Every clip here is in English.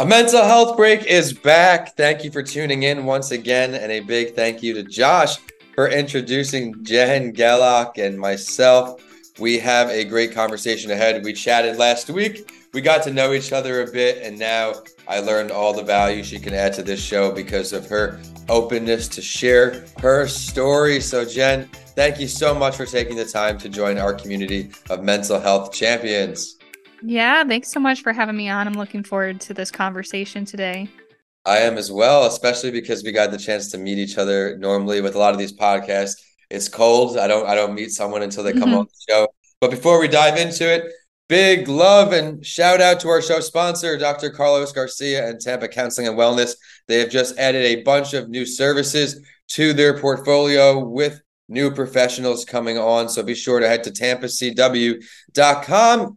A mental health break is back. Thank you for tuning in once again, and a big thank you to Josh for introducing Jen Gellock and myself. We have a great conversation ahead. We chatted last week. We got to know each other a bit, and now I learned all the value she can add to this show because of her openness to share her story. So, Jen, thank you so much for taking the time to join our community of mental health champions. Yeah, thanks so much for having me on. I'm looking forward to this conversation today. I am as well, especially because we got the chance to meet each other. Normally, with a lot of these podcasts, it's cold. I don't I don't meet someone until they come mm-hmm. on the show. But before we dive into it, big love and shout out to our show sponsor, Dr. Carlos Garcia and Tampa Counseling and Wellness. They have just added a bunch of new services to their portfolio with new professionals coming on. So be sure to head to tampacw.com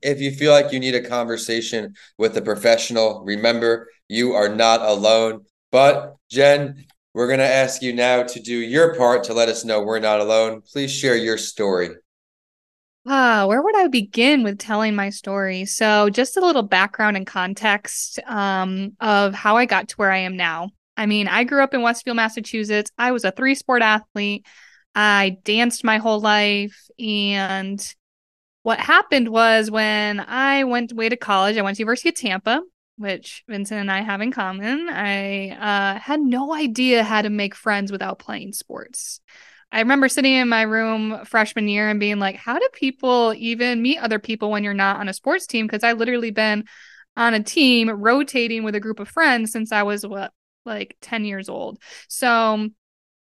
if you feel like you need a conversation with a professional. Remember, you are not alone. But Jen, we're going to ask you now to do your part to let us know we're not alone. Please share your story. Ah, where would I begin with telling my story? So, just a little background and context um, of how I got to where I am now. I mean, I grew up in Westfield, Massachusetts. I was a three sport athlete. I danced my whole life. And what happened was when I went away to college, I went to University of Tampa, which Vincent and I have in common. I uh, had no idea how to make friends without playing sports. I remember sitting in my room freshman year and being like, how do people even meet other people when you're not on a sports team? Because I literally been on a team rotating with a group of friends since I was what like 10 years old. So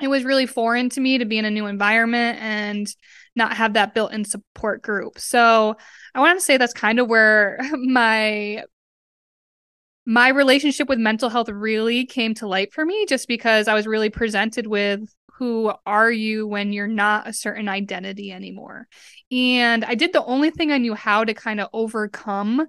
it was really foreign to me to be in a new environment and not have that built-in support group. So I want to say that's kind of where my my relationship with mental health really came to light for me just because I was really presented with who are you when you're not a certain identity anymore. And I did the only thing I knew how to kind of overcome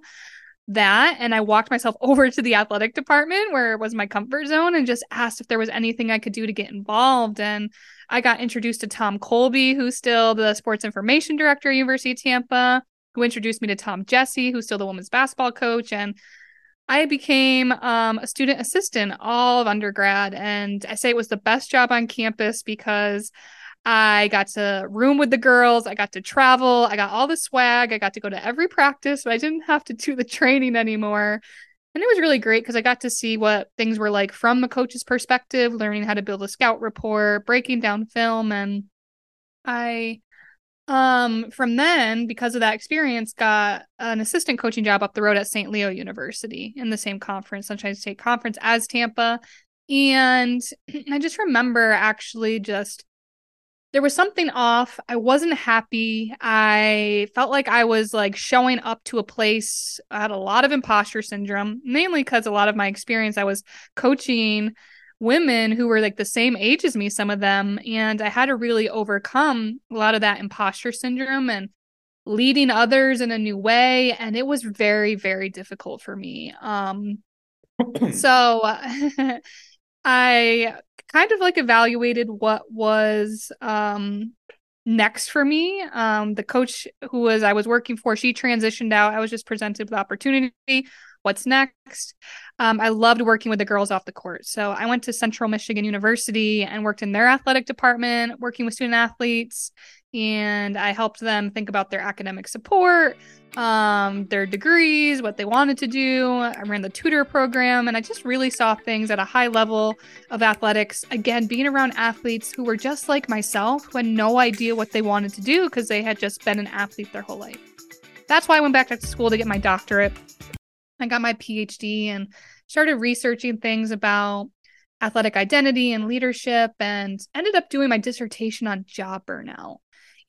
that and I walked myself over to the athletic department where it was my comfort zone and just asked if there was anything I could do to get involved. And I got introduced to Tom Colby, who's still the sports information director at University of Tampa, who introduced me to Tom Jessee, who's still the women's basketball coach. And I became um, a student assistant all of undergrad. And I say it was the best job on campus because I got to room with the girls. I got to travel. I got all the swag. I got to go to every practice, but I didn't have to do the training anymore. And it was really great because I got to see what things were like from a coach's perspective, learning how to build a scout report, breaking down film. And I, um, from then, because of that experience, got an assistant coaching job up the road at St. Leo University in the same conference, Sunshine State Conference as Tampa. And I just remember actually just there was something off. I wasn't happy. I felt like I was like showing up to a place. I had a lot of imposter syndrome, mainly because a lot of my experience, I was coaching women who were like the same age as me, some of them. And I had to really overcome a lot of that imposter syndrome and leading others in a new way. And it was very, very difficult for me. Um, so I kind of like evaluated what was um next for me. Um the coach who was I was working for, she transitioned out. I was just presented with opportunity. What's next? Um, I loved working with the girls off the court. So I went to Central Michigan University and worked in their athletic department, working with student athletes and I helped them think about their academic support, um, their degrees, what they wanted to do. I ran the tutor program, and I just really saw things at a high level of athletics. Again, being around athletes who were just like myself, who had no idea what they wanted to do because they had just been an athlete their whole life. That's why I went back to school to get my doctorate. I got my PhD and started researching things about athletic identity and leadership and ended up doing my dissertation on job burnout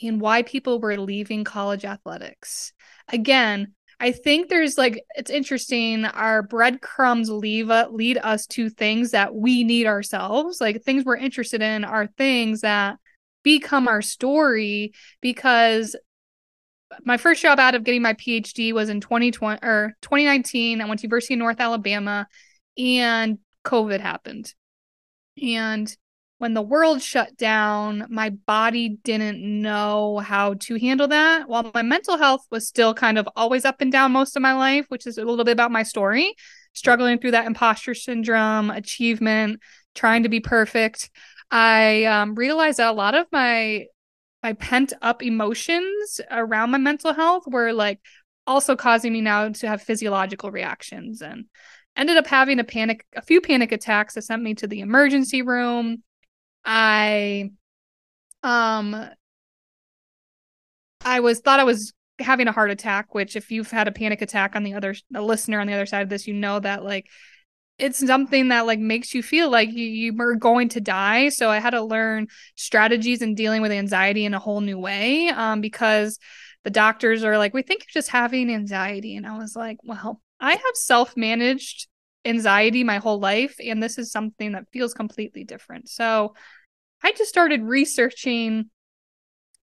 and why people were leaving college athletics. Again, I think there's like it's interesting. Our breadcrumbs leave uh, lead us to things that we need ourselves. Like things we're interested in are things that become our story because my first job out of getting my PhD was in 2020 or 2019. I went to University of North Alabama and COVID happened. And when the world shut down, my body didn't know how to handle that. While my mental health was still kind of always up and down most of my life, which is a little bit about my story. struggling through that imposter syndrome, achievement, trying to be perfect, I um, realized that a lot of my my pent up emotions around my mental health were like also causing me now to have physiological reactions and ended up having a panic a few panic attacks that sent me to the emergency room i um i was thought i was having a heart attack which if you've had a panic attack on the other a listener on the other side of this you know that like it's something that like makes you feel like you, you are going to die. So i had to learn strategies in dealing with anxiety in a whole new way um, because the doctors are like we think you're just having anxiety. And i was like well i have self-managed anxiety my whole life and this is something that feels completely different. So i just started researching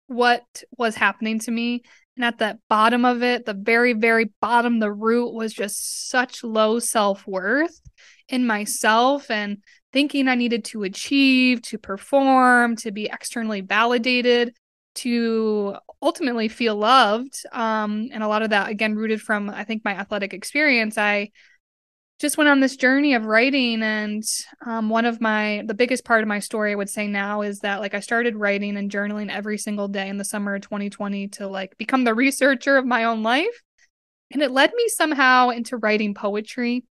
what was happening to me and at the bottom of it, the very, very bottom, the root was just such low self worth in myself and thinking I needed to achieve, to perform, to be externally validated, to ultimately feel loved. Um, and a lot of that, again, rooted from, I think, my athletic experience. I just went on this journey of writing and um, one of my the biggest part of my story i would say now is that like i started writing and journaling every single day in the summer of 2020 to like become the researcher of my own life. And it led me somehow into writing poetry.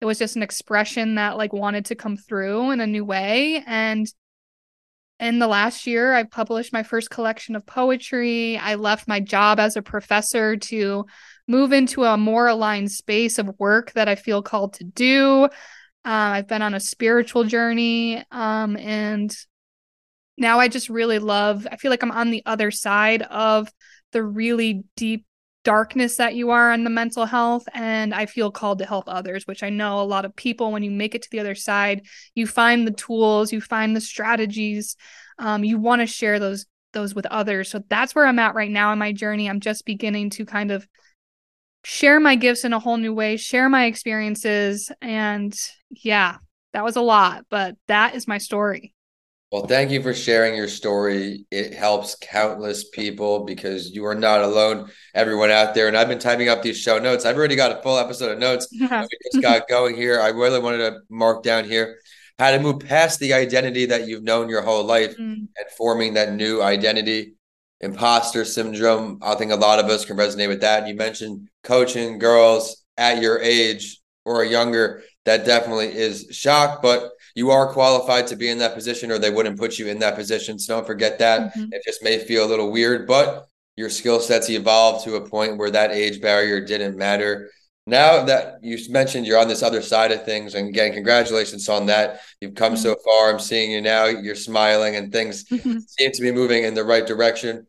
It was just an expression that like wanted to come through in a new way. And in the last year i've published my first collection of poetry. I left my job as a professor to move into a more aligned space of work that I feel called to do. Uh, I've been on a spiritual journey. Um, and now I just really love, I feel like I'm on the other side of the really deep darkness that you are on the mental health and i feel called to help others which i know a lot of people when you make it to the other side you find the tools you find the strategies um, you want to share those those with others so that's where i'm at right now in my journey i'm just beginning to kind of share my gifts in a whole new way, share my experiences. And yeah, that was a lot, but that is my story. Well, thank you for sharing your story. It helps countless people because you are not alone. Everyone out there, and I've been typing up these show notes. I've already got a full episode of notes. we just got going here. I really wanted to mark down here how to move past the identity that you've known your whole life mm. and forming that new identity imposter syndrome. I think a lot of us can resonate with that. You mentioned coaching girls at your age or younger. That definitely is shock, but you are qualified to be in that position or they wouldn't put you in that position. So don't forget that. Mm-hmm. It just may feel a little weird, but your skill sets evolved to a point where that age barrier didn't matter. Now that you mentioned you're on this other side of things, and again, congratulations on that. You've come mm-hmm. so far. I'm seeing you now. You're smiling, and things mm-hmm. seem to be moving in the right direction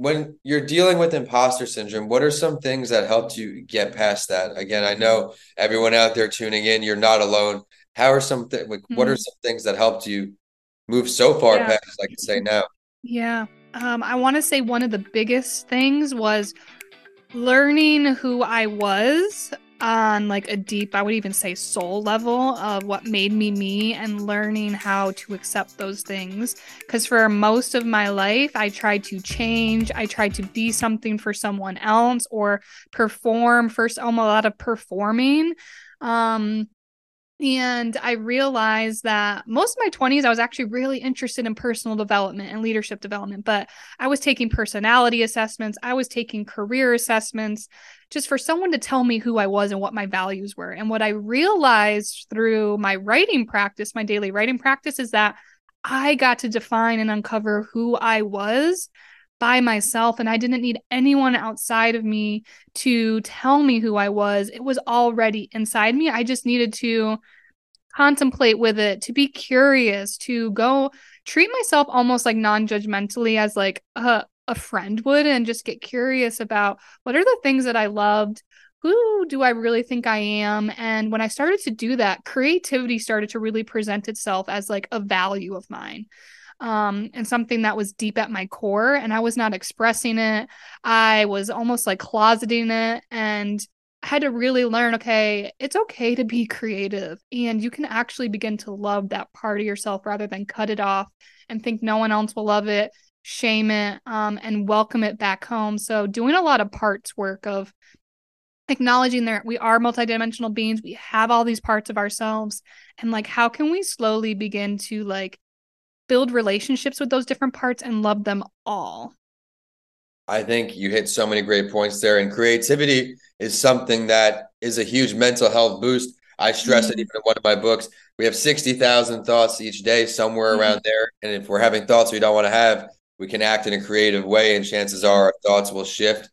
when you're dealing with imposter syndrome, what are some things that helped you get past that? Again, I know everyone out there tuning in, you're not alone. How are some th- like, mm-hmm. what are mm-hmm. some things that helped you move so far yeah. past, I can say now? Yeah. Um, I want to say one of the biggest things was learning who I was on like a deep, I would even say soul level of what made me me and learning how to accept those things. Because for most of my life, I tried to change, I tried to be something for someone else or perform first, almost a lot of performing. Um, and I realized that most of my 20s, I was actually really interested in personal development and leadership development, but I was taking personality assessments, I was taking career assessments just for someone to tell me who I was and what my values were. And what I realized through my writing practice, my daily writing practice, is that I got to define and uncover who I was by myself and I didn't need anyone outside of me to tell me who I was. It was already inside me. I just needed to contemplate with it, to be curious, to go treat myself almost like non-judgmentally as like a, a friend would and just get curious about what are the things that I loved, who do I really think I am? And when I started to do that, creativity started to really present itself as like a value of mine um, and something that was deep at my core, and I was not expressing it. I was almost like closeting it, and I had to really learn okay, it's okay to be creative, and you can actually begin to love that part of yourself rather than cut it off and think no one else will love it, shame it, um, and welcome it back home. So, doing a lot of parts work of acknowledging that we are multidimensional beings. We have all these parts of ourselves. And like how can we slowly begin to like build relationships with those different parts and love them all? I think you hit so many great points there. And creativity is something that is a huge mental health boost. I stress mm-hmm. it even in one of my books. We have 60,000 thoughts each day somewhere mm-hmm. around there. And if we're having thoughts we don't want to have we can act in a creative way and chances are our thoughts will shift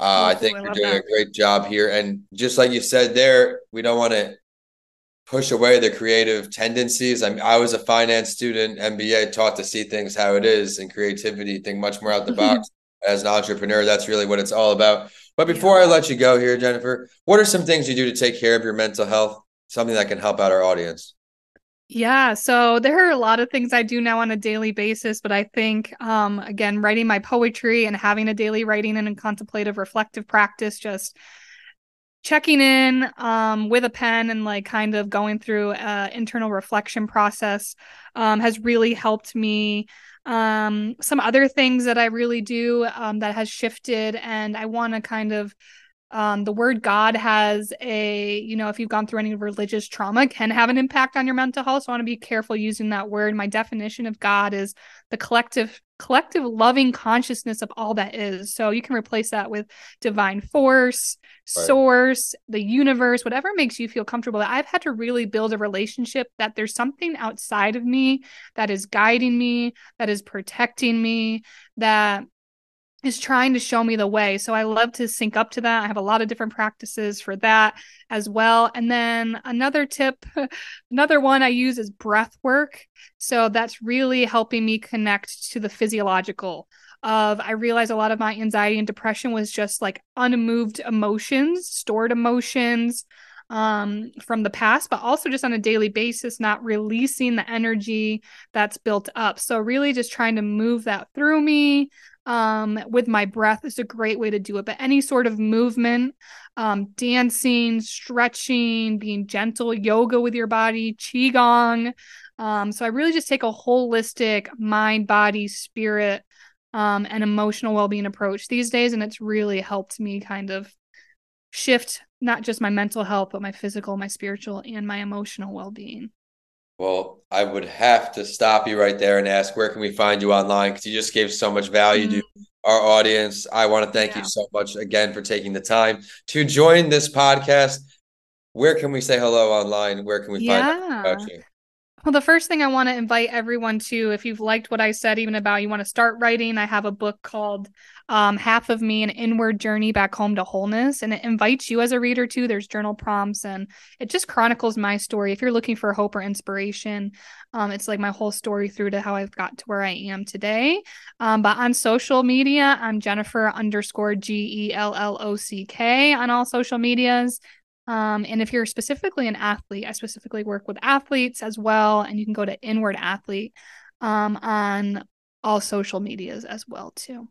uh, I think you're doing that. a great job here. And just like you said there, we don't want to push away the creative tendencies. I mean, I was a finance student, MBA, taught to see things how it is and creativity, think much more out the box. As an entrepreneur, that's really what it's all about. But before yeah. I let you go here, Jennifer, what are some things you do to take care of your mental health? Something that can help out our audience. Yeah, so there are a lot of things I do now on a daily basis, but I think um again writing my poetry and having a daily writing and contemplative reflective practice just checking in um with a pen and like kind of going through a internal reflection process um has really helped me. Um some other things that I really do um that has shifted and I want to kind of um, the word God has a, you know, if you've gone through any religious trauma, can have an impact on your mental health. So I want to be careful using that word. My definition of God is the collective, collective loving consciousness of all that is. So you can replace that with divine force, right. source, the universe, whatever makes you feel comfortable. I've had to really build a relationship that there's something outside of me that is guiding me, that is protecting me, that is trying to show me the way. So I love to sync up to that. I have a lot of different practices for that as well. And then another tip, another one I use is breath work. So that's really helping me connect to the physiological of I realized a lot of my anxiety and depression was just like unmoved emotions, stored emotions um from the past but also just on a daily basis not releasing the energy that's built up so really just trying to move that through me um, with my breath is a great way to do it. But any sort of movement, um, dancing, stretching, being gentle, yoga with your body, qigong. Um, so I really just take a holistic mind, body, spirit, um, and emotional well-being approach these days, and it's really helped me kind of shift not just my mental health, but my physical, my spiritual, and my emotional well-being. Well, I would have to stop you right there and ask where can we find you online because you just gave so much value mm-hmm. to our audience. I want to thank yeah. you so much again for taking the time to join this podcast. Where can we say hello online? Where can we find yeah. about you? Well, the first thing I want to invite everyone to, if you've liked what I said, even about you want to start writing, I have a book called um, Half of Me An Inward Journey Back Home to Wholeness. And it invites you as a reader to. There's journal prompts and it just chronicles my story. If you're looking for hope or inspiration, um, it's like my whole story through to how I've got to where I am today. Um, but on social media, I'm Jennifer underscore G E L L O C K on all social medias. Um, and if you're specifically an athlete, I specifically work with athletes as well. And you can go to Inward Athlete um, on all social medias as well, too.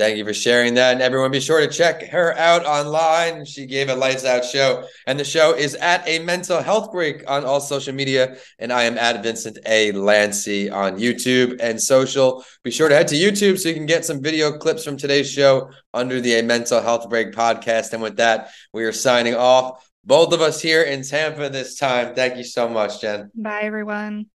Thank you for sharing that. And everyone, be sure to check her out online. She gave a lights out show, and the show is at a mental health break on all social media. And I am at Vincent A. Lancy on YouTube and social. Be sure to head to YouTube so you can get some video clips from today's show under the A Mental Health Break podcast. And with that, we are signing off. Both of us here in Tampa this time. Thank you so much, Jen. Bye, everyone.